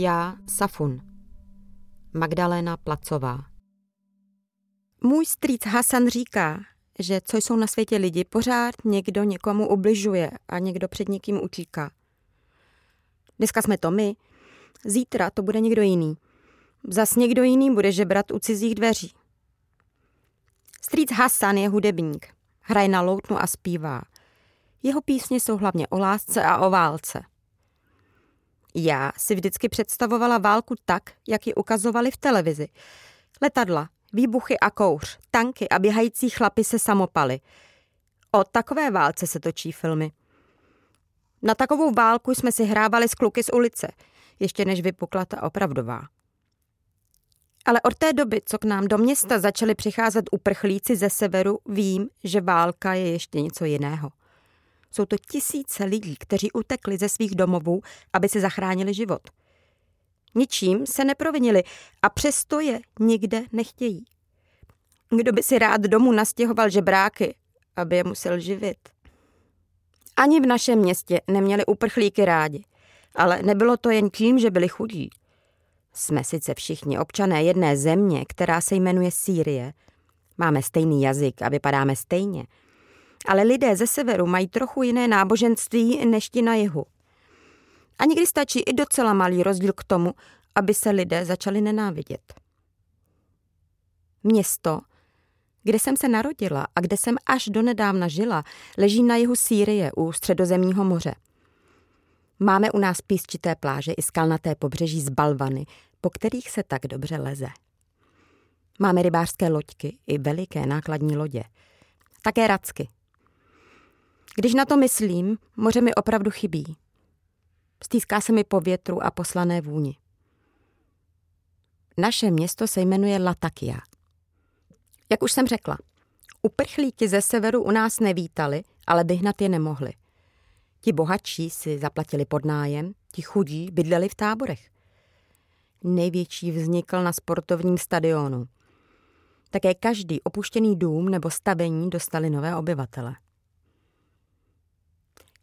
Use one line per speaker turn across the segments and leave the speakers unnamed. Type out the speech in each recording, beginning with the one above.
Já Safun. Magdalena Placová. Můj strýc Hasan říká, že co jsou na světě lidi, pořád někdo někomu ubližuje a někdo před někým utíká. Dneska jsme to my, zítra to bude někdo jiný. Zas někdo jiný bude žebrat u cizích dveří. Strýc Hasan je hudebník. Hraje na loutnu a zpívá. Jeho písně jsou hlavně o lásce a o válce. Já si vždycky představovala válku tak, jak ji ukazovali v televizi. Letadla, výbuchy a kouř, tanky a běhající chlapy se samopaly. O takové válce se točí filmy. Na takovou válku jsme si hrávali s kluky z ulice, ještě než vypukla ta opravdová. Ale od té doby, co k nám do města začali přicházet uprchlíci ze severu, vím, že válka je ještě něco jiného. Jsou to tisíce lidí, kteří utekli ze svých domovů, aby si zachránili život. Ničím se neprovinili a přesto je nikde nechtějí. Kdo by si rád domů nastěhoval žebráky, aby je musel živit? Ani v našem městě neměli uprchlíky rádi, ale nebylo to jen tím, že byli chudí. Jsme sice všichni občané jedné země, která se jmenuje Sýrie. Máme stejný jazyk a vypadáme stejně – ale lidé ze severu mají trochu jiné náboženství než ti na jihu. A někdy stačí i docela malý rozdíl k tomu, aby se lidé začali nenávidět. Město, kde jsem se narodila a kde jsem až donedávna žila, leží na jihu Sýrie u středozemního moře. Máme u nás písčité pláže i skalnaté pobřeží z balvany, po kterých se tak dobře leze. Máme rybářské loďky i veliké nákladní lodě. Také racky, když na to myslím, moře mi opravdu chybí. Stýská se mi po větru a poslané vůni. Naše město se jmenuje Latakia. Jak už jsem řekla, uprchlíky ze severu u nás nevítali, ale vyhnat je nemohli. Ti bohatší si zaplatili podnájem, ti chudí bydleli v táborech. Největší vznikl na sportovním stadionu. Také každý opuštěný dům nebo stavení dostali nové obyvatele.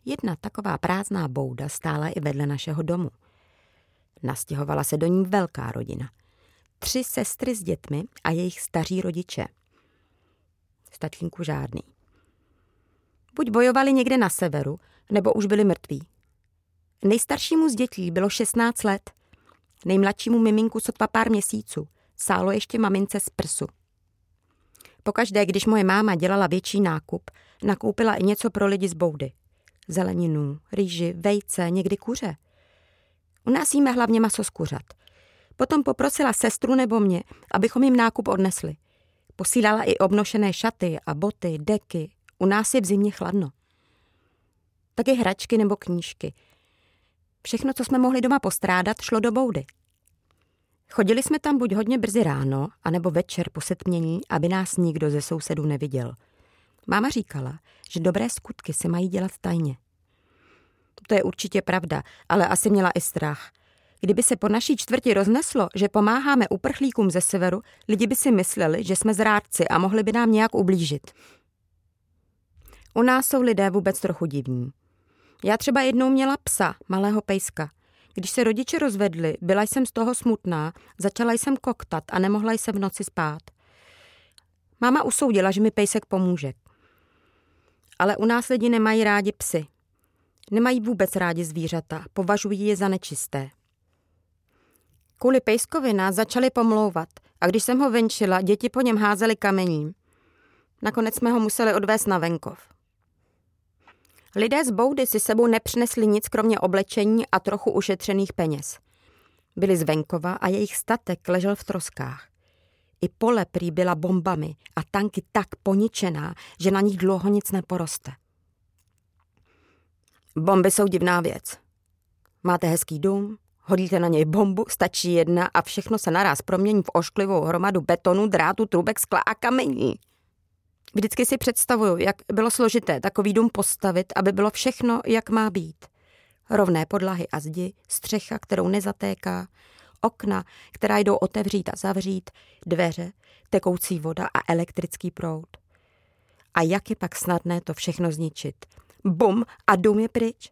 Jedna taková prázdná bouda stála i vedle našeho domu. Nastěhovala se do ní velká rodina. Tři sestry s dětmi a jejich staří rodiče. Stačínku žádný. Buď bojovali někde na severu, nebo už byli mrtví. Nejstaršímu z dětí bylo 16 let. Nejmladšímu miminku sotva pár měsíců. Sálo ještě mamince z prsu. Pokaždé, když moje máma dělala větší nákup, nakoupila i něco pro lidi z boudy – zeleninu, rýži, vejce, někdy kuře. U nás jíme hlavně maso z kuřat. Potom poprosila sestru nebo mě, abychom jim nákup odnesli. Posílala i obnošené šaty a boty, deky. U nás je v zimě chladno. Taky hračky nebo knížky. Všechno, co jsme mohli doma postrádat, šlo do boudy. Chodili jsme tam buď hodně brzy ráno, anebo večer po setmění, aby nás nikdo ze sousedů neviděl – Máma říkala, že dobré skutky se mají dělat tajně. To je určitě pravda, ale asi měla i strach. Kdyby se po naší čtvrti rozneslo, že pomáháme uprchlíkům ze severu, lidi by si mysleli, že jsme zrádci a mohli by nám nějak ublížit. U nás jsou lidé vůbec trochu divní. Já třeba jednou měla psa, malého pejska. Když se rodiče rozvedli, byla jsem z toho smutná, začala jsem koktat a nemohla jsem v noci spát. Máma usoudila, že mi pejsek pomůže. Ale u nás lidi nemají rádi psy. Nemají vůbec rádi zvířata, považují je za nečisté. Kvůli pejskovi nás začali pomlouvat a když jsem ho venčila, děti po něm házely kamením. Nakonec jsme ho museli odvést na venkov. Lidé z boudy si sebou nepřinesli nic kromě oblečení a trochu ušetřených peněz. Byli z venkova a jejich statek ležel v troskách. I pole prý byla bombami a tanky tak poničená, že na nich dlouho nic neporoste. Bomby jsou divná věc. Máte hezký dům, hodíte na něj bombu, stačí jedna a všechno se naraz promění v ošklivou hromadu betonu, drátu, trubek, skla a kamení. Vždycky si představuju, jak bylo složité takový dům postavit, aby bylo všechno, jak má být. Rovné podlahy a zdi, střecha, kterou nezatéká, okna, která jdou otevřít a zavřít, dveře, tekoucí voda a elektrický proud. A jak je pak snadné to všechno zničit? Bum a dům je pryč.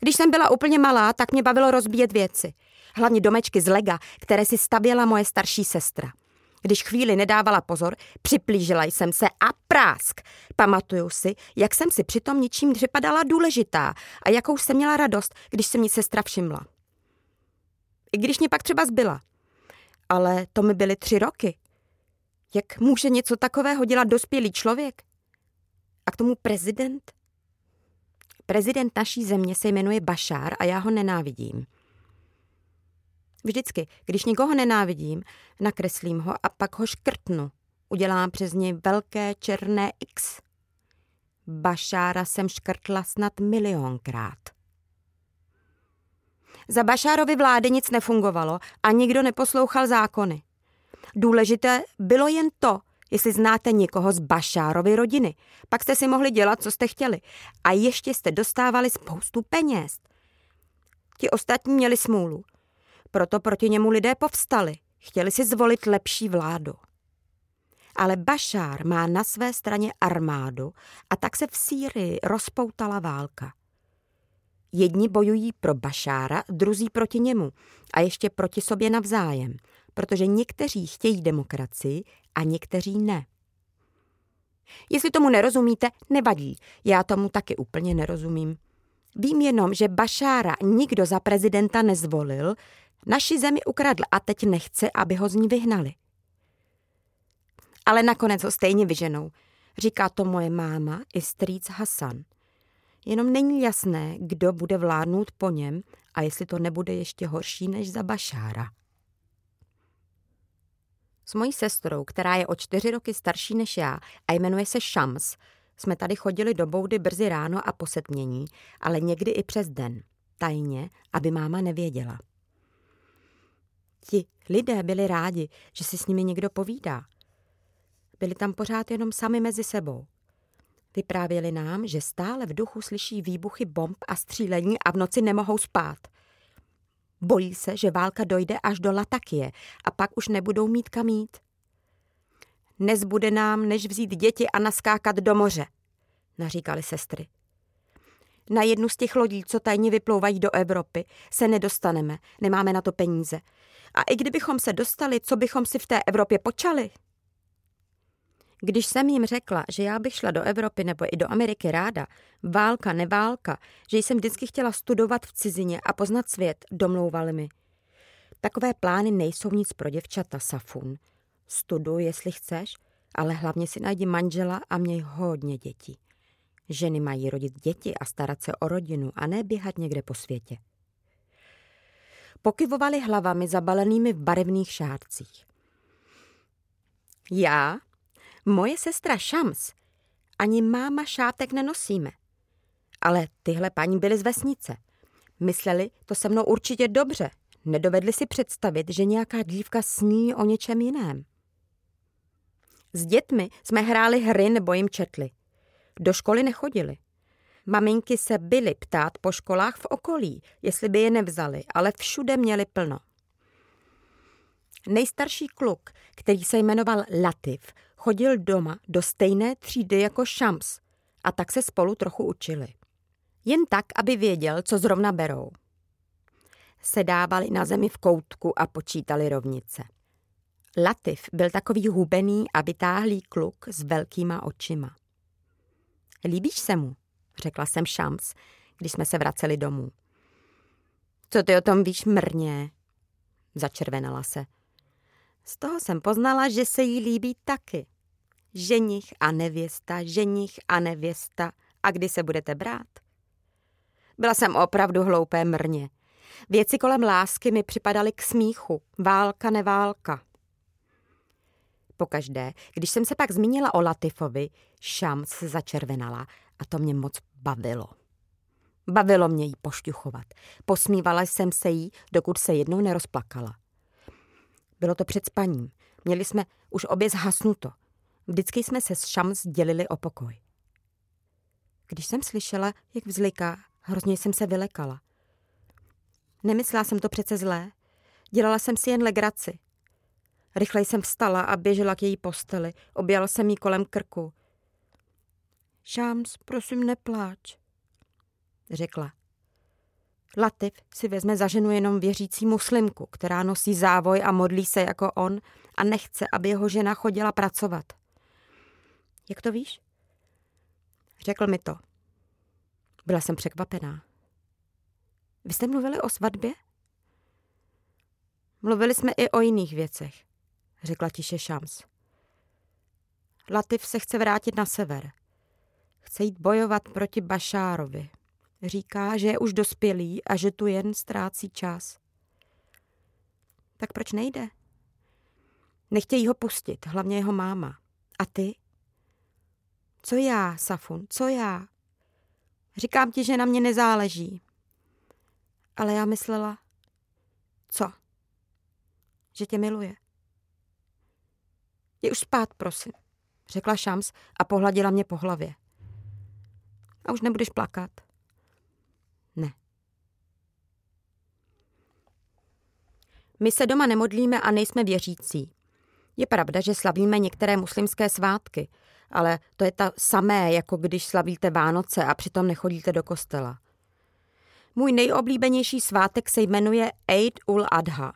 Když jsem byla úplně malá, tak mě bavilo rozbíjet věci. Hlavně domečky z lega, které si stavěla moje starší sestra. Když chvíli nedávala pozor, připlížila jsem se a prásk. Pamatuju si, jak jsem si přitom ničím připadala důležitá a jakou jsem měla radost, když se mi sestra všimla. I když mě pak třeba zbyla. Ale to mi byly tři roky. Jak může něco takového dělat dospělý člověk? A k tomu prezident? Prezident naší země se jmenuje Bašár a já ho nenávidím. Vždycky, když někoho nenávidím, nakreslím ho a pak ho škrtnu. Udělám přes něj velké černé X. Bašára jsem škrtla snad milionkrát. Za Bašárovy vlády nic nefungovalo a nikdo neposlouchal zákony. Důležité bylo jen to, jestli znáte někoho z Bašárovy rodiny. Pak jste si mohli dělat, co jste chtěli. A ještě jste dostávali spoustu peněz. Ti ostatní měli smůlu. Proto proti němu lidé povstali. Chtěli si zvolit lepší vládu. Ale Bašár má na své straně armádu a tak se v Sýrii rozpoutala válka. Jedni bojují pro Bašára, druzí proti němu a ještě proti sobě navzájem, protože někteří chtějí demokracii a někteří ne. Jestli tomu nerozumíte, nevadí. Já tomu taky úplně nerozumím. Vím jenom, že Bašára nikdo za prezidenta nezvolil, naši zemi ukradl a teď nechce, aby ho z ní vyhnali. Ale nakonec ho stejně vyženou. Říká to moje máma i strýc Hasan. Jenom není jasné, kdo bude vládnout po něm a jestli to nebude ještě horší než za Bašára. S mojí sestrou, která je o čtyři roky starší než já a jmenuje se Shams, jsme tady chodili do boudy brzy ráno a po setmění, ale někdy i přes den. Tajně, aby máma nevěděla. Ti lidé byli rádi, že si s nimi někdo povídá. Byli tam pořád jenom sami mezi sebou. Vyprávěli nám, že stále v duchu slyší výbuchy bomb a střílení a v noci nemohou spát. Bojí se, že válka dojde až do Latakie a pak už nebudou mít kam jít. Nezbude nám, než vzít děti a naskákat do moře, naříkali sestry. Na jednu z těch lodí, co tajně vyplouvají do Evropy, se nedostaneme, nemáme na to peníze. A i kdybychom se dostali, co bychom si v té Evropě počali? Když jsem jim řekla, že já bych šla do Evropy nebo i do Ameriky ráda, válka, neválka, že jsem vždycky chtěla studovat v cizině a poznat svět, domlouvali mi. Takové plány nejsou nic pro děvčata, Safun. Studuj, jestli chceš, ale hlavně si najdi manžela a měj hodně dětí. Ženy mají rodit děti a starat se o rodinu a ne běhat někde po světě. Pokyvovali hlavami zabalenými v barevných šárcích. Já, moje sestra Šams, ani máma šátek nenosíme. Ale tyhle paní byly z vesnice. Mysleli to se mnou určitě dobře. Nedovedli si představit, že nějaká dívka sní o něčem jiném. S dětmi jsme hráli hry nebo jim četli. Do školy nechodili. Maminky se byly ptát po školách v okolí, jestli by je nevzali, ale všude měli plno. Nejstarší kluk, který se jmenoval Latif, chodil doma do stejné třídy jako Shams a tak se spolu trochu učili. Jen tak, aby věděl, co zrovna berou. Sedávali na zemi v koutku a počítali rovnice. Latif byl takový hubený a vytáhlý kluk s velkýma očima. Líbíš se mu? řekla jsem Shams, když jsme se vraceli domů. Co ty o tom víš mrně? Začervenala se. Z toho jsem poznala, že se jí líbí taky. Ženich a nevěsta, ženich a nevěsta. A kdy se budete brát? Byla jsem opravdu hloupé mrně. Věci kolem lásky mi připadaly k smíchu. Válka, neválka. Pokaždé, když jsem se pak zmínila o Latifovi, Šams se začervenala a to mě moc bavilo. Bavilo mě jí pošťuchovat. Posmívala jsem se jí, dokud se jednou nerozplakala. Bylo to před spaním. Měli jsme už obě zhasnuto. Vždycky jsme se s Šams dělili o pokoj. Když jsem slyšela, jak vzliká, hrozně jsem se vylekala. Nemyslela jsem to přece zlé. Dělala jsem si jen legraci. Rychle jsem vstala a běžela k její posteli. Objala jsem jí kolem krku. Šáms, prosím, nepláč, řekla. Latif si vezme za ženu jenom věřící muslimku, která nosí závoj a modlí se jako on a nechce, aby jeho žena chodila pracovat. Jak to víš? Řekl mi to. Byla jsem překvapená. Vy jste mluvili o svatbě? Mluvili jsme i o jiných věcech, řekla tiše Šams. Latif se chce vrátit na sever. Chce jít bojovat proti Bašárovi. Říká, že je už dospělý a že tu jen ztrácí čas. Tak proč nejde? Nechtějí ho pustit, hlavně jeho máma. A ty? Co já, Safun, co já? Říkám ti, že na mě nezáleží. Ale já myslela, co? Že tě miluje. Je už spát, prosím, řekla Šams a pohladila mě po hlavě. A už nebudeš plakat. Ne. My se doma nemodlíme a nejsme věřící. Je pravda, že slavíme některé muslimské svátky, ale to je ta samé, jako když slavíte Vánoce a přitom nechodíte do kostela. Můj nejoblíbenější svátek se jmenuje Eid ul Adha.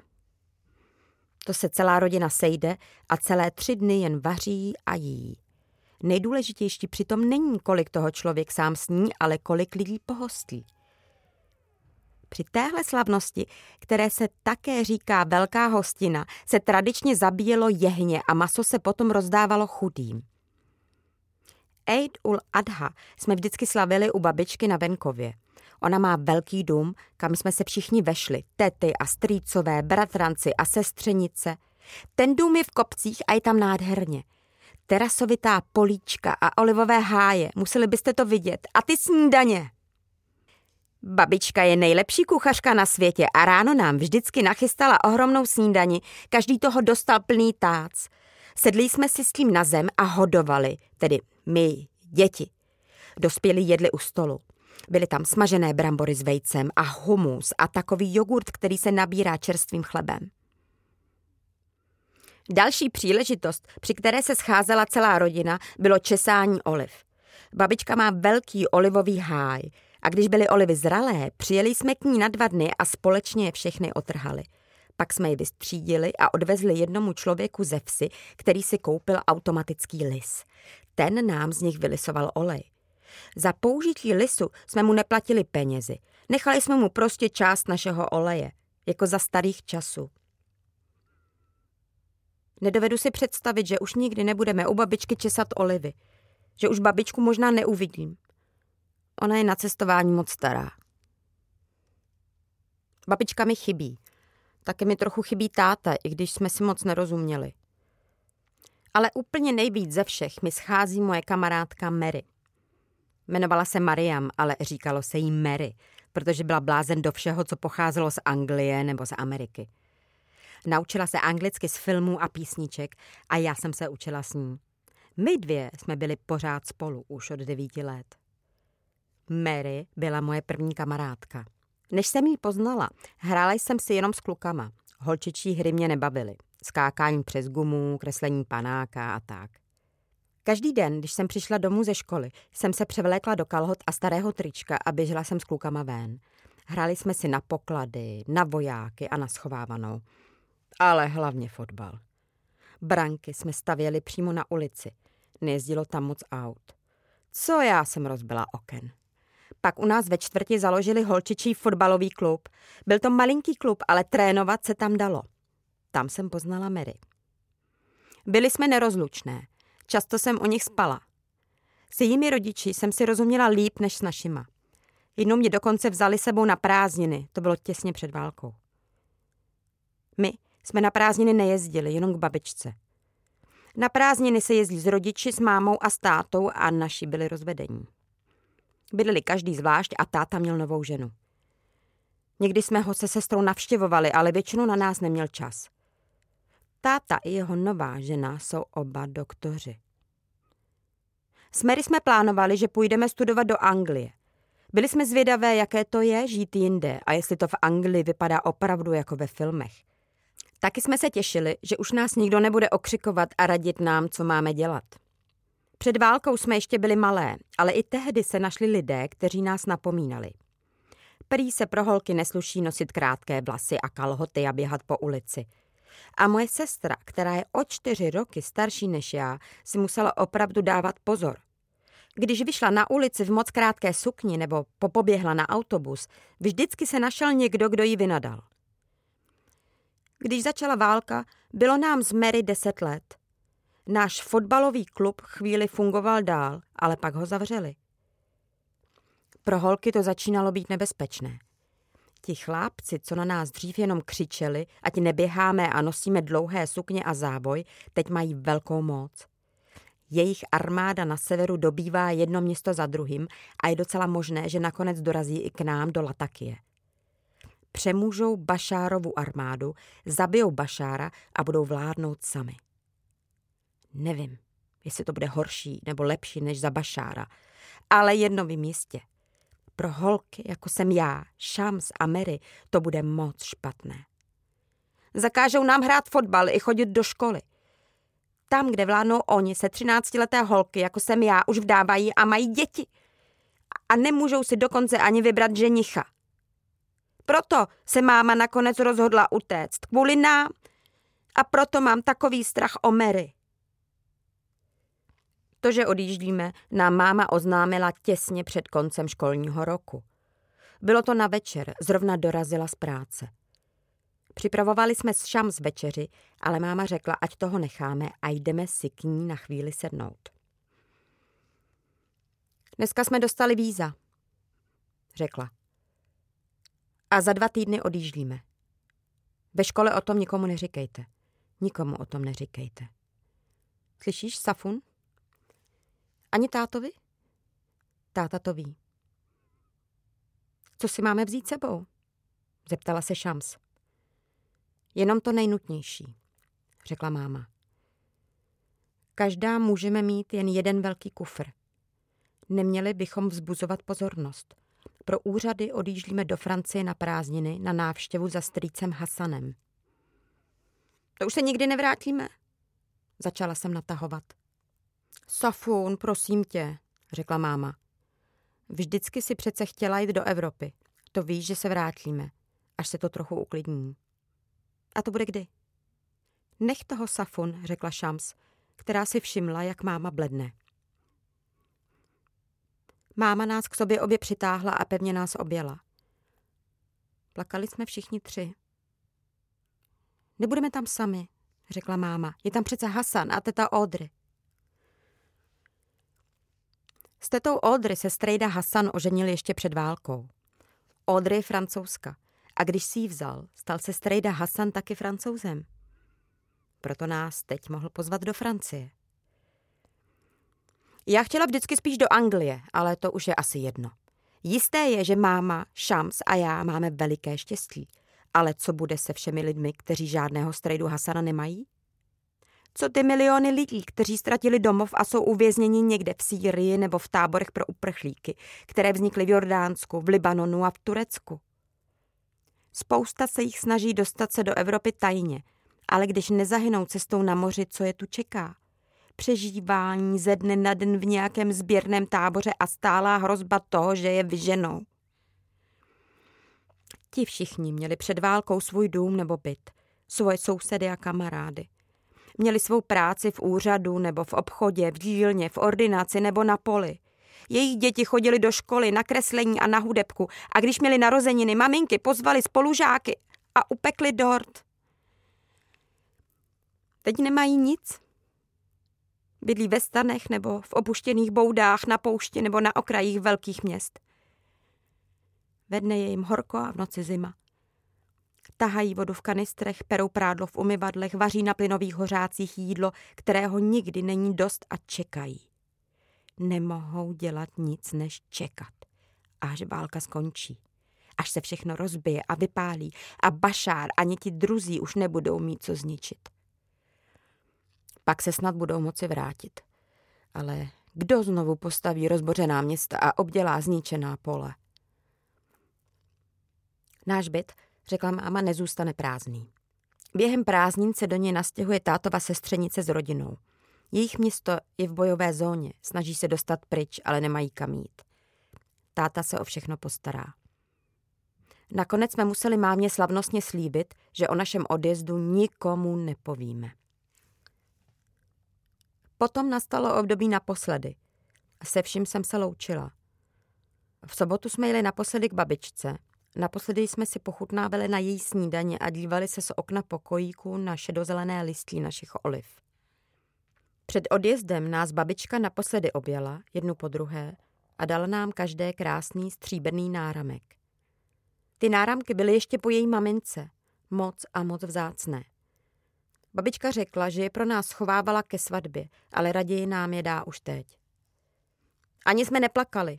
To se celá rodina sejde a celé tři dny jen vaří a jí. Nejdůležitější přitom není, kolik toho člověk sám sní, ale kolik lidí pohostí. Při téhle slavnosti, které se také říká Velká hostina, se tradičně zabíjelo jehně a maso se potom rozdávalo chudým. Eid ul Adha jsme vždycky slavili u babičky na venkově. Ona má velký dům, kam jsme se všichni vešli. Tety a strýcové, bratranci a sestřenice. Ten dům je v kopcích a je tam nádherně. Terasovitá políčka a olivové háje, museli byste to vidět. A ty snídaně! Babička je nejlepší kuchařka na světě a ráno nám vždycky nachystala ohromnou snídani, každý toho dostal plný tác. Sedli jsme si s tím na zem a hodovali, tedy my, děti. Dospělí jedli u stolu. Byly tam smažené brambory s vejcem a humus a takový jogurt, který se nabírá čerstvým chlebem. Další příležitost, při které se scházela celá rodina, bylo česání oliv. Babička má velký olivový háj a když byly olivy zralé, přijeli jsme k ní na dva dny a společně je všechny otrhali. Pak jsme ji vystřídili a odvezli jednomu člověku ze vsi, který si koupil automatický lis. Ten nám z nich vylisoval olej. Za použití lisu jsme mu neplatili penězi. Nechali jsme mu prostě část našeho oleje, jako za starých časů. Nedovedu si představit, že už nikdy nebudeme u babičky česat olivy. Že už babičku možná neuvidím. Ona je na cestování moc stará. Babička mi chybí. Také mi trochu chybí táta, i když jsme si moc nerozuměli. Ale úplně nejvíc ze všech mi schází moje kamarádka Mary. Jmenovala se Mariam, ale říkalo se jí Mary, protože byla blázen do všeho, co pocházelo z Anglie nebo z Ameriky. Naučila se anglicky z filmů a písniček a já jsem se učila s ní. My dvě jsme byli pořád spolu už od devíti let. Mary byla moje první kamarádka. Než jsem ji poznala, hrála jsem si jenom s klukama. Holčičí hry mě nebavily. Skákání přes gumu, kreslení panáka a tak. Každý den, když jsem přišla domů ze školy, jsem se převlékla do kalhot a starého trička a běžela jsem s klukama ven. Hráli jsme si na poklady, na vojáky a na schovávanou. Ale hlavně fotbal. Branky jsme stavěli přímo na ulici. Nejezdilo tam moc aut. Co já jsem rozbila oken. Pak u nás ve čtvrti založili holčičí fotbalový klub. Byl to malinký klub, ale trénovat se tam dalo. Tam jsem poznala Mary. Byli jsme nerozlučné. Často jsem o nich spala. S jejími rodiči jsem si rozuměla líp než s našima. Jednou mě dokonce vzali sebou na prázdniny, to bylo těsně před válkou. My jsme na prázdniny nejezdili, jenom k babičce. Na prázdniny se jezdí s rodiči, s mámou a s tátou a naši byli rozvedení. Bydleli každý zvlášť a táta měl novou ženu. Někdy jsme ho se sestrou navštěvovali, ale většinou na nás neměl čas. Táta i jeho nová žena jsou oba doktoři. S Mary jsme plánovali, že půjdeme studovat do Anglie. Byli jsme zvědavé, jaké to je žít jinde a jestli to v Anglii vypadá opravdu jako ve filmech. Taky jsme se těšili, že už nás nikdo nebude okřikovat a radit nám, co máme dělat. Před válkou jsme ještě byli malé, ale i tehdy se našli lidé, kteří nás napomínali. Prý se pro holky nesluší nosit krátké vlasy a kalhoty a běhat po ulici. A moje sestra, která je o čtyři roky starší než já, si musela opravdu dávat pozor. Když vyšla na ulici v moc krátké sukni nebo popoběhla na autobus, vždycky se našel někdo, kdo ji vynadal. Když začala válka, bylo nám z Mary deset let. Náš fotbalový klub chvíli fungoval dál, ale pak ho zavřeli. Pro holky to začínalo být nebezpečné. Ti chlápci, co na nás dřív jenom křičeli, ať neběháme a nosíme dlouhé sukně a záboj, teď mají velkou moc. Jejich armáda na severu dobývá jedno město za druhým a je docela možné, že nakonec dorazí i k nám do Latakie. Přemůžou Bašárovu armádu, zabijou Bašára a budou vládnout sami. Nevím, jestli to bude horší nebo lepší než za Bašára, ale jedno vím jistě. Pro holky, jako jsem já, Shams a Mary, to bude moc špatné. Zakážou nám hrát fotbal i chodit do školy. Tam, kde vládnou oni, se třináctileté holky, jako jsem já, už vdávají a mají děti. A nemůžou si dokonce ani vybrat ženicha. Proto se máma nakonec rozhodla utéct kvůli nám. A proto mám takový strach o Mary. To, že odjíždíme, nám máma oznámila těsně před koncem školního roku. Bylo to na večer, zrovna dorazila z práce. Připravovali jsme s šam z večeři, ale máma řekla, ať toho necháme a jdeme si k ní na chvíli sednout. Dneska jsme dostali víza, řekla. A za dva týdny odjíždíme. Ve škole o tom nikomu neříkejte. Nikomu o tom neříkejte. Slyšíš, Safun? Ani tátovi? Táta to ví. Co si máme vzít sebou? Zeptala se Šams. Jenom to nejnutnější, řekla máma. Každá můžeme mít jen jeden velký kufr. Neměli bychom vzbuzovat pozornost. Pro úřady odjíždíme do Francie na prázdniny na návštěvu za strýcem Hasanem. To už se nikdy nevrátíme, začala jsem natahovat. Safun, prosím tě, řekla máma. Vždycky si přece chtěla jít do Evropy. To víš, že se vrátíme, až se to trochu uklidní. A to bude kdy? Nech toho Safun, řekla Šams, která si všimla, jak máma bledne. Máma nás k sobě obě přitáhla a pevně nás objela. Plakali jsme všichni tři. Nebudeme tam sami, řekla máma. Je tam přece Hasan a teta Audrey. S tetou Audrey se strejda Hasan oženil ještě před válkou. Audrey je francouzska a když si ji vzal, stal se strejda Hasan taky francouzem. Proto nás teď mohl pozvat do Francie. Já chtěla vždycky spíš do Anglie, ale to už je asi jedno. Jisté je, že máma, Shams a já máme veliké štěstí. Ale co bude se všemi lidmi, kteří žádného strejdu Hasana nemají? Co ty miliony lidí, kteří ztratili domov a jsou uvězněni někde v Sýrii nebo v táborech pro uprchlíky, které vznikly v Jordánsku, v Libanonu a v Turecku? Spousta se jich snaží dostat se do Evropy tajně, ale když nezahynou cestou na moři, co je tu čeká? Přežívání ze dne na den v nějakém sběrném táboře a stálá hrozba toho, že je vyženou. Ti všichni měli před válkou svůj dům nebo byt, svoje sousedy a kamarády. Měli svou práci v úřadu nebo v obchodě, v dílně, v ordinaci nebo na poli. Jejich děti chodili do školy, na kreslení a na hudebku a když měli narozeniny, maminky pozvali spolužáky a upekli dort. Teď nemají nic. Bydlí ve stanech nebo v opuštěných boudách na poušti nebo na okrajích velkých měst. Ve dne je jim horko a v noci zima. Tahají vodu v kanistrech, perou prádlo v umyvadlech, vaří na plynových hořácích jídlo, kterého nikdy není dost a čekají. Nemohou dělat nic než čekat, až válka skončí. Až se všechno rozbije a vypálí a Bašár ani ti druzí už nebudou mít co zničit. Pak se snad budou moci vrátit. Ale kdo znovu postaví rozbořená města a obdělá zničená pole? Náš byt řekla máma, nezůstane prázdný. Během prázdnin se do něj nastěhuje tátova sestřenice s rodinou. Jejich město je v bojové zóně, snaží se dostat pryč, ale nemají kam jít. Táta se o všechno postará. Nakonec jsme museli mámě slavnostně slíbit, že o našem odjezdu nikomu nepovíme. Potom nastalo období naposledy. Se vším jsem se loučila. V sobotu jsme jeli naposledy k babičce. Naposledy jsme si pochutnávali na její snídaně a dívali se z okna pokojíku na šedozelené listí našich oliv. Před odjezdem nás babička naposledy objela, jednu po druhé, a dala nám každé krásný stříbrný náramek. Ty náramky byly ještě po její mamince, moc a moc vzácné. Babička řekla, že je pro nás schovávala ke svatbě, ale raději nám je dá už teď. Ani jsme neplakali.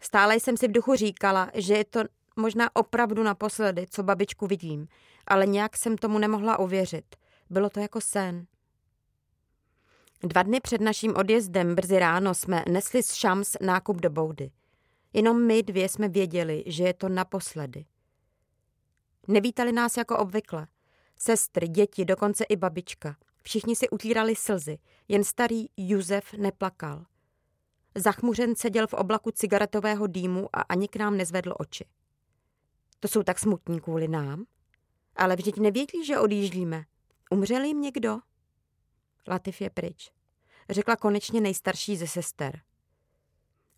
Stále jsem si v duchu říkala, že je to možná opravdu naposledy, co babičku vidím, ale nějak jsem tomu nemohla uvěřit. Bylo to jako sen. Dva dny před naším odjezdem brzy ráno jsme nesli z Šams nákup do boudy. Jenom my dvě jsme věděli, že je to naposledy. Nevítali nás jako obvykle. Sestry, děti, dokonce i babička. Všichni si utírali slzy, jen starý Juzef neplakal. Zachmuřen seděl v oblaku cigaretového dýmu a ani k nám nezvedl oči. To jsou tak smutní kvůli nám? Ale vždyť nevědí, že odjíždíme. Umřel jim někdo? Latif je pryč. Řekla konečně nejstarší ze sester.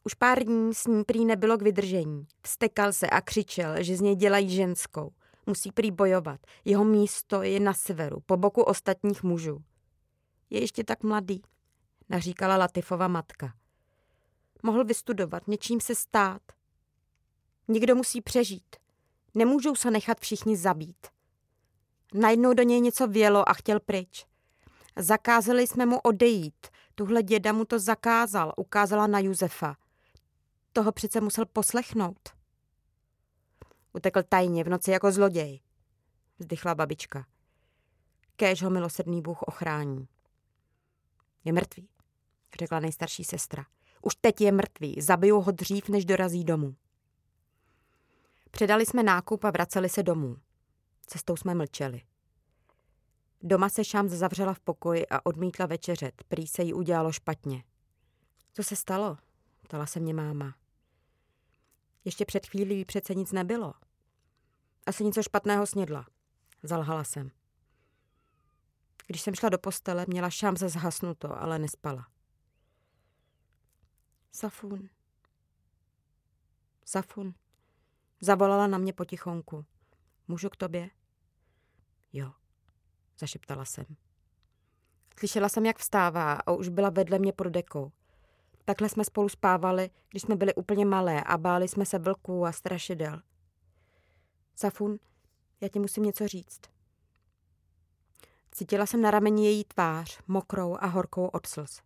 Už pár dní s ní prý nebylo k vydržení. Vstekal se a křičel, že z něj dělají ženskou. Musí prý bojovat. Jeho místo je na severu, po boku ostatních mužů. Je ještě tak mladý, naříkala Latifova matka. Mohl vystudovat, něčím se stát. Někdo musí přežít. Nemůžou se nechat všichni zabít. Najednou do něj něco vělo a chtěl pryč. Zakázali jsme mu odejít. Tuhle děda mu to zakázal, ukázala na Juzefa. Toho přece musel poslechnout. Utekl tajně v noci jako zloděj, vzdychla babička. Kéž ho milosrdný Bůh ochrání. Je mrtvý, řekla nejstarší sestra. Už teď je mrtvý, zabiju ho dřív, než dorazí domů. Předali jsme nákup a vraceli se domů. Cestou jsme mlčeli. Doma se Šám zavřela v pokoji a odmítla večeřet. Prý se jí udělalo špatně. Co se stalo? Ptala se mě máma. Ještě před chvílí přece nic nebylo. Asi něco špatného snědla. Zalhala jsem. Když jsem šla do postele, měla šám se zhasnuto, ale nespala. Safun. Safun. Zavolala na mě potichonku. Můžu k tobě? Jo, zašeptala jsem. Slyšela jsem, jak vstává a už byla vedle mě pod dekou. Takhle jsme spolu spávali, když jsme byli úplně malé a báli jsme se vlků a strašidel. Safun, já ti musím něco říct. Cítila jsem na rameni její tvář, mokrou a horkou od slz.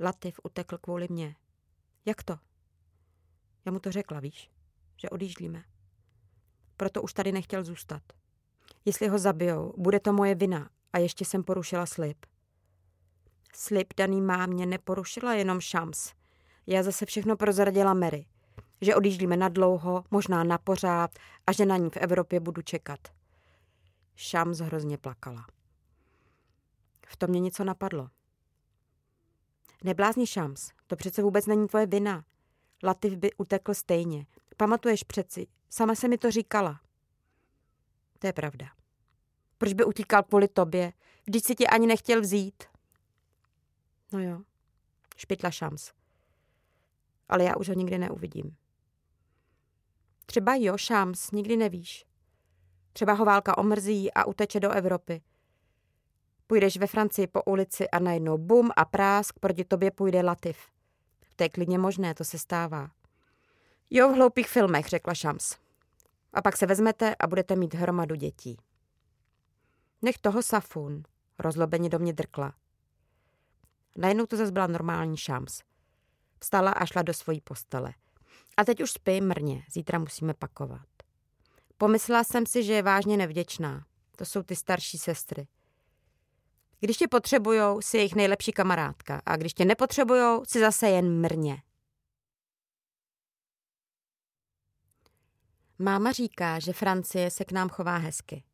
Latif utekl kvůli mně. Jak to? Já mu to řekla, víš, že odjíždíme. Proto už tady nechtěl zůstat. Jestli ho zabijou, bude to moje vina a ještě jsem porušila slib. Slib daný mámě neporušila jenom Šams. Já zase všechno prozradila Mary. Že odjíždíme na dlouho, možná na pořád a že na ní v Evropě budu čekat. Šams hrozně plakala. V tom mě něco napadlo. Neblázni Šams, to přece vůbec není tvoje vina. Latif by utekl stejně. Pamatuješ přeci, sama se mi to říkala. To je pravda. Proč by utíkal kvůli tobě? Vždyť si tě ani nechtěl vzít. No jo, špitla šams. Ale já už ho nikdy neuvidím. Třeba jo, šams, nikdy nevíš. Třeba ho válka omrzí a uteče do Evropy. Půjdeš ve Francii po ulici a najednou bum a prásk proti tobě půjde Latif. To je klidně možné, to se stává. Jo, v hloupých filmech, řekla Šams. A pak se vezmete a budete mít hromadu dětí. Nech toho Safun, rozlobeně do mě drkla. Najednou to zase byla normální šams. Vstala a šla do svojí postele. A teď už spí mrně, zítra musíme pakovat. Pomyslela jsem si, že je vážně nevděčná. To jsou ty starší sestry. Když tě potřebujou, si jejich nejlepší kamarádka. A když tě nepotřebujou, si zase jen mrně. Máma říká, že Francie se k nám chová hezky.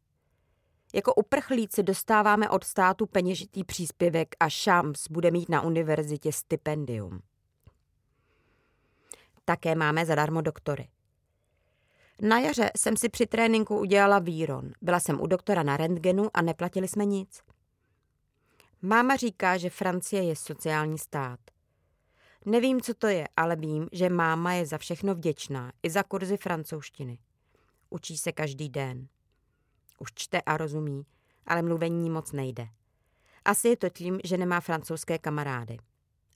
Jako uprchlíci dostáváme od státu peněžitý příspěvek a Shams bude mít na univerzitě stipendium. Také máme zadarmo doktory. Na jaře jsem si při tréninku udělala výron. Byla jsem u doktora na rentgenu a neplatili jsme nic. Máma říká, že Francie je sociální stát. Nevím, co to je, ale vím, že máma je za všechno vděčná, i za kurzy francouzštiny. Učí se každý den. Už čte a rozumí, ale mluvení moc nejde. Asi je to tím, že nemá francouzské kamarády.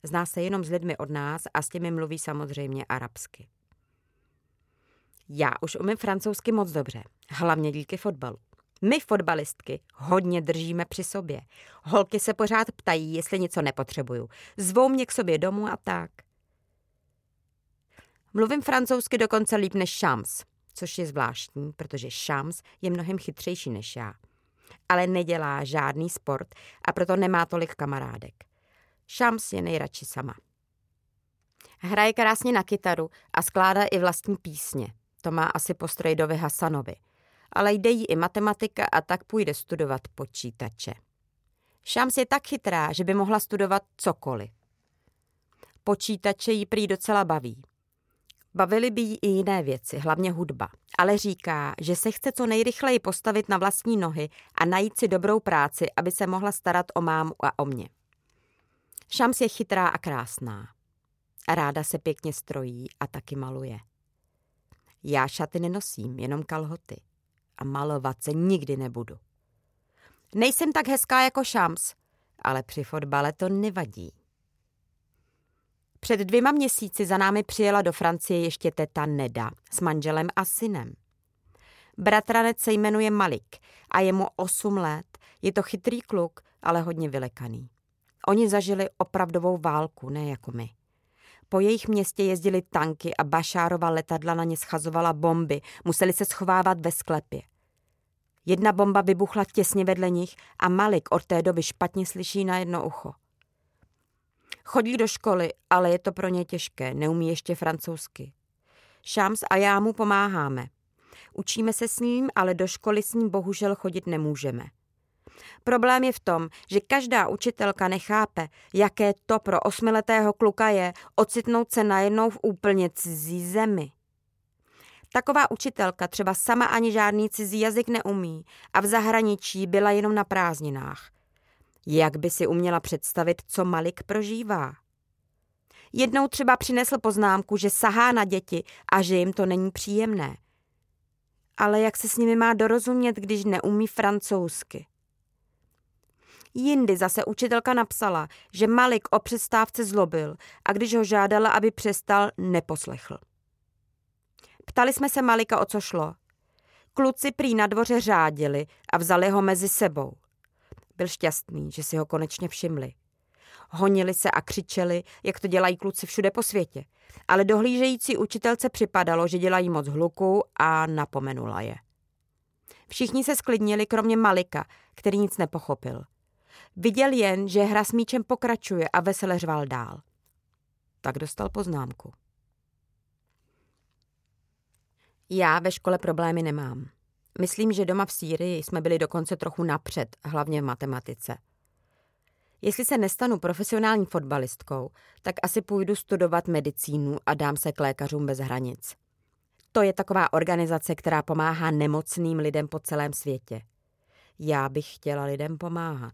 Zná se jenom s lidmi od nás a s těmi mluví samozřejmě arabsky. Já už umím francouzsky moc dobře, hlavně díky fotbalu. My fotbalistky hodně držíme při sobě. Holky se pořád ptají, jestli něco nepotřebuju. Zvou mě k sobě domů a tak. Mluvím francouzsky dokonce líp než Shams, což je zvláštní, protože Shams je mnohem chytřejší než já. Ale nedělá žádný sport a proto nemá tolik kamarádek. Shams je nejradši sama. Hraje krásně na kytaru a skládá i vlastní písně. To má asi po Strejdovi Hasanovi. Ale jde jí i matematika a tak půjde studovat počítače. Šams je tak chytrá, že by mohla studovat cokoliv. Počítače jí prý docela baví. Bavily by jí i jiné věci, hlavně hudba, ale říká, že se chce co nejrychleji postavit na vlastní nohy a najít si dobrou práci, aby se mohla starat o mámu a o mě. Šams je chytrá a krásná. Ráda se pěkně strojí a taky maluje. Já šaty nenosím, jenom kalhoty. A malovat se nikdy nebudu. Nejsem tak hezká jako Šams, ale při fotbale to nevadí. Před dvěma měsíci za námi přijela do Francie ještě teta Neda s manželem a synem. Bratranec se jmenuje Malik a je mu 8 let. Je to chytrý kluk, ale hodně vylekaný. Oni zažili opravdovou válku, ne jako my. Po jejich městě jezdili tanky a Bašárova letadla na ně schazovala bomby. Museli se schovávat ve sklepě. Jedna bomba vybuchla těsně vedle nich a Malik od té doby špatně slyší na jedno ucho. Chodí do školy, ale je to pro ně těžké, neumí ještě francouzsky. Šáms a já mu pomáháme. Učíme se s ním, ale do školy s ním bohužel chodit nemůžeme. Problém je v tom, že každá učitelka nechápe, jaké to pro osmiletého kluka je ocitnout se najednou v úplně cizí zemi. Taková učitelka třeba sama ani žádný cizí jazyk neumí a v zahraničí byla jenom na prázdninách. Jak by si uměla představit, co Malik prožívá? Jednou třeba přinesl poznámku, že sahá na děti a že jim to není příjemné. Ale jak se s nimi má dorozumět, když neumí francouzsky? Jindy zase učitelka napsala, že Malik o přestávce zlobil a když ho žádala, aby přestal, neposlechl. Ptali jsme se Malika, o co šlo. Kluci prý na dvoře řádili a vzali ho mezi sebou. Byl šťastný, že si ho konečně všimli. Honili se a křičeli, jak to dělají kluci všude po světě. Ale dohlížející učitelce připadalo, že dělají moc hluku a napomenula je. Všichni se sklidnili, kromě Malika, který nic nepochopil. Viděl jen, že hra s míčem pokračuje a vesele řval dál. Tak dostal poznámku. Já ve škole problémy nemám. Myslím, že doma v Sýrii jsme byli dokonce trochu napřed, hlavně v matematice. Jestli se nestanu profesionální fotbalistkou, tak asi půjdu studovat medicínu a dám se k lékařům bez hranic. To je taková organizace, která pomáhá nemocným lidem po celém světě. Já bych chtěla lidem pomáhat.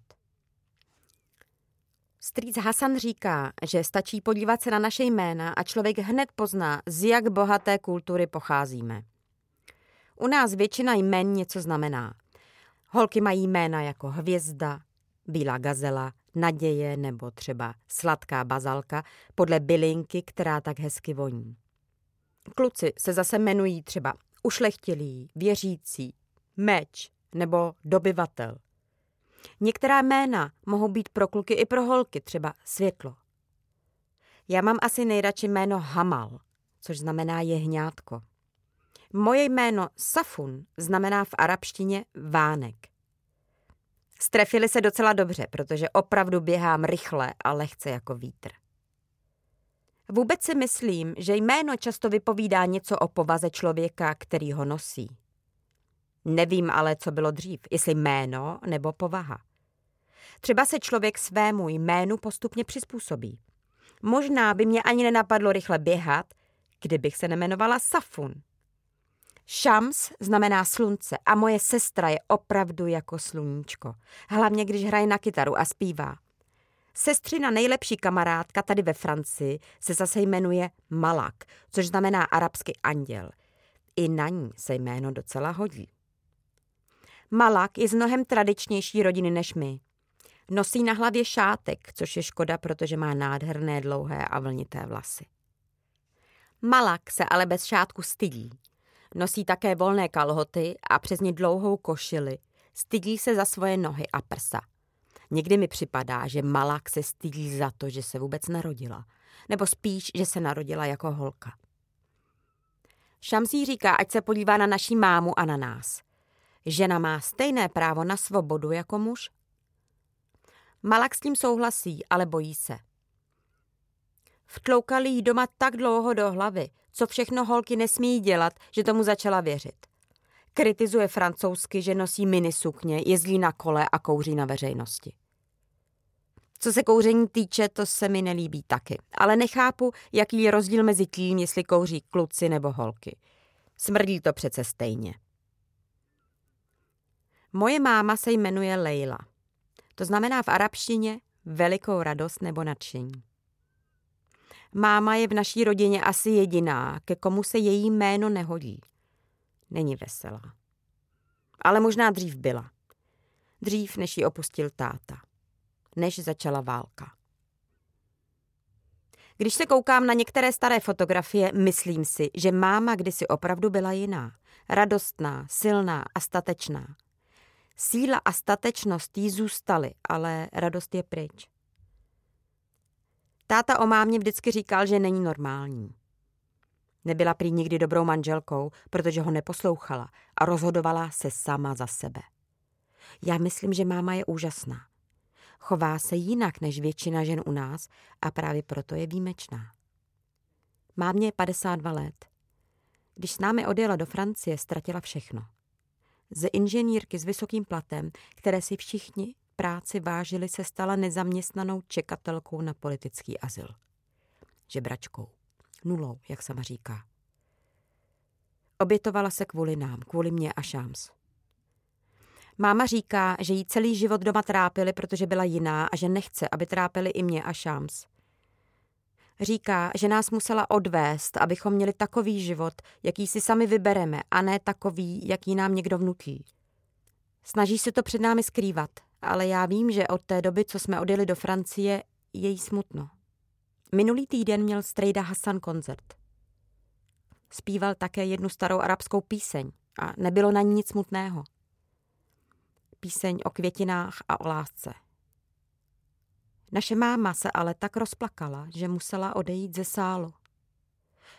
Strýc Hasan říká, že stačí podívat se na naše jména a člověk hned pozná, z jak bohaté kultury pocházíme. U nás většina jmén něco znamená. Holky mají jména jako hvězda, bílá gazela, naděje nebo třeba sladká bazalka podle bylinky, která tak hezky voní. Kluci se zase jmenují třeba ušlechtilý, věřící, meč nebo dobyvatel. Některá jména mohou být pro kluky i pro holky, třeba světlo. Já mám asi nejradši jméno Hamal, což znamená jehňátko. Moje jméno Safun znamená v arabštině vánek. Strefili se docela dobře, protože opravdu běhám rychle a lehce jako vítr. Vůbec si myslím, že jméno často vypovídá něco o povaze člověka, který ho nosí. Nevím ale, co bylo dřív, jestli jméno nebo povaha. Třeba se člověk svému jménu postupně přizpůsobí. Možná by mě ani nenapadlo rychle běhat, kdybych se nemenovala Safun. Šams znamená slunce a moje sestra je opravdu jako sluníčko. Hlavně, když hraje na kytaru a zpívá. Sestřina nejlepší kamarádka tady ve Francii se zase jmenuje Malak, což znamená arabsky anděl. I na ní se jméno docela hodí. Malak je z mnohem tradičnější rodiny než my. Nosí na hlavě šátek, což je škoda, protože má nádherné dlouhé a vlnité vlasy. Malak se ale bez šátku stydí. Nosí také volné kalhoty a přes ně dlouhou košili. Stydí se za svoje nohy a prsa. Někdy mi připadá, že Malak se stydí za to, že se vůbec narodila. Nebo spíš, že se narodila jako holka. Šamsí říká, ať se podívá na naší mámu a na nás. Žena má stejné právo na svobodu jako muž. Malak s tím souhlasí, ale bojí se. Vtloukali jí doma tak dlouho do hlavy, co všechno holky nesmí dělat, že tomu začala věřit. Kritizuje francouzsky, že nosí minisukně, jezdí na kole a kouří na veřejnosti. Co se kouření týče, to se mi nelíbí taky. Ale nechápu, jaký je rozdíl mezi tím, jestli kouří kluci nebo holky. Smrdí to přece stejně. Moje máma se jmenuje Leila. To znamená v arabštině velikou radost nebo nadšení. Máma je v naší rodině asi jediná, ke komu se její jméno nehodí. Není veselá. Ale možná dřív byla. Dřív, než ji opustil táta. Než začala válka. Když se koukám na některé staré fotografie, myslím si, že máma kdysi opravdu byla jiná. Radostná, silná a statečná. Síla a statečnost jí zůstaly, ale radost je pryč. Táta o mámě vždycky říkal, že není normální. Nebyla prý nikdy dobrou manželkou, protože ho neposlouchala a rozhodovala se sama za sebe. Já myslím, že máma je úžasná. Chová se jinak než většina žen u nás a právě proto je výjimečná. Mámě je 52 let. Když s námi odjela do Francie, ztratila všechno. Z inženýrky s vysokým platem, které si všichni práci vážili, se stala nezaměstnanou čekatelkou na politický azyl. Žebračkou. Nulou, jak sama říká. Obětovala se kvůli nám, kvůli mě a Šáms. Máma říká, že jí celý život doma trápili, protože byla jiná a že nechce, aby trápili i mě a Šáms. Říká, že nás musela odvést, abychom měli takový život, jaký si sami vybereme, a ne takový, jaký nám někdo vnutí. Snaží se to před námi skrývat, ale já vím, že od té doby, co jsme odjeli do Francie, je jí smutno. Minulý týden měl Strejda Hassan koncert. Zpíval také jednu starou arabskou píseň a nebylo na ní nic smutného. Píseň o květinách a o lásce. Naše máma se ale tak rozplakala, že musela odejít ze sálu.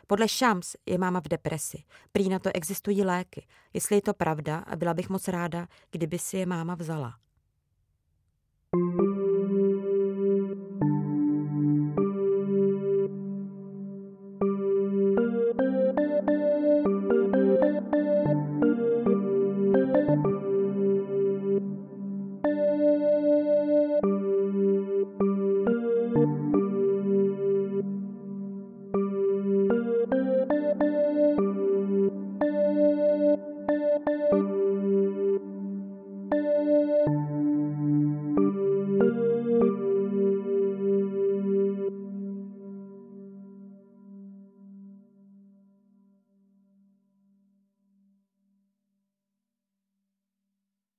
Podle Shams je máma v depresi. Prý na to existují léky. Jestli je to pravda, byla bych moc ráda, kdyby si je máma vzala. thank you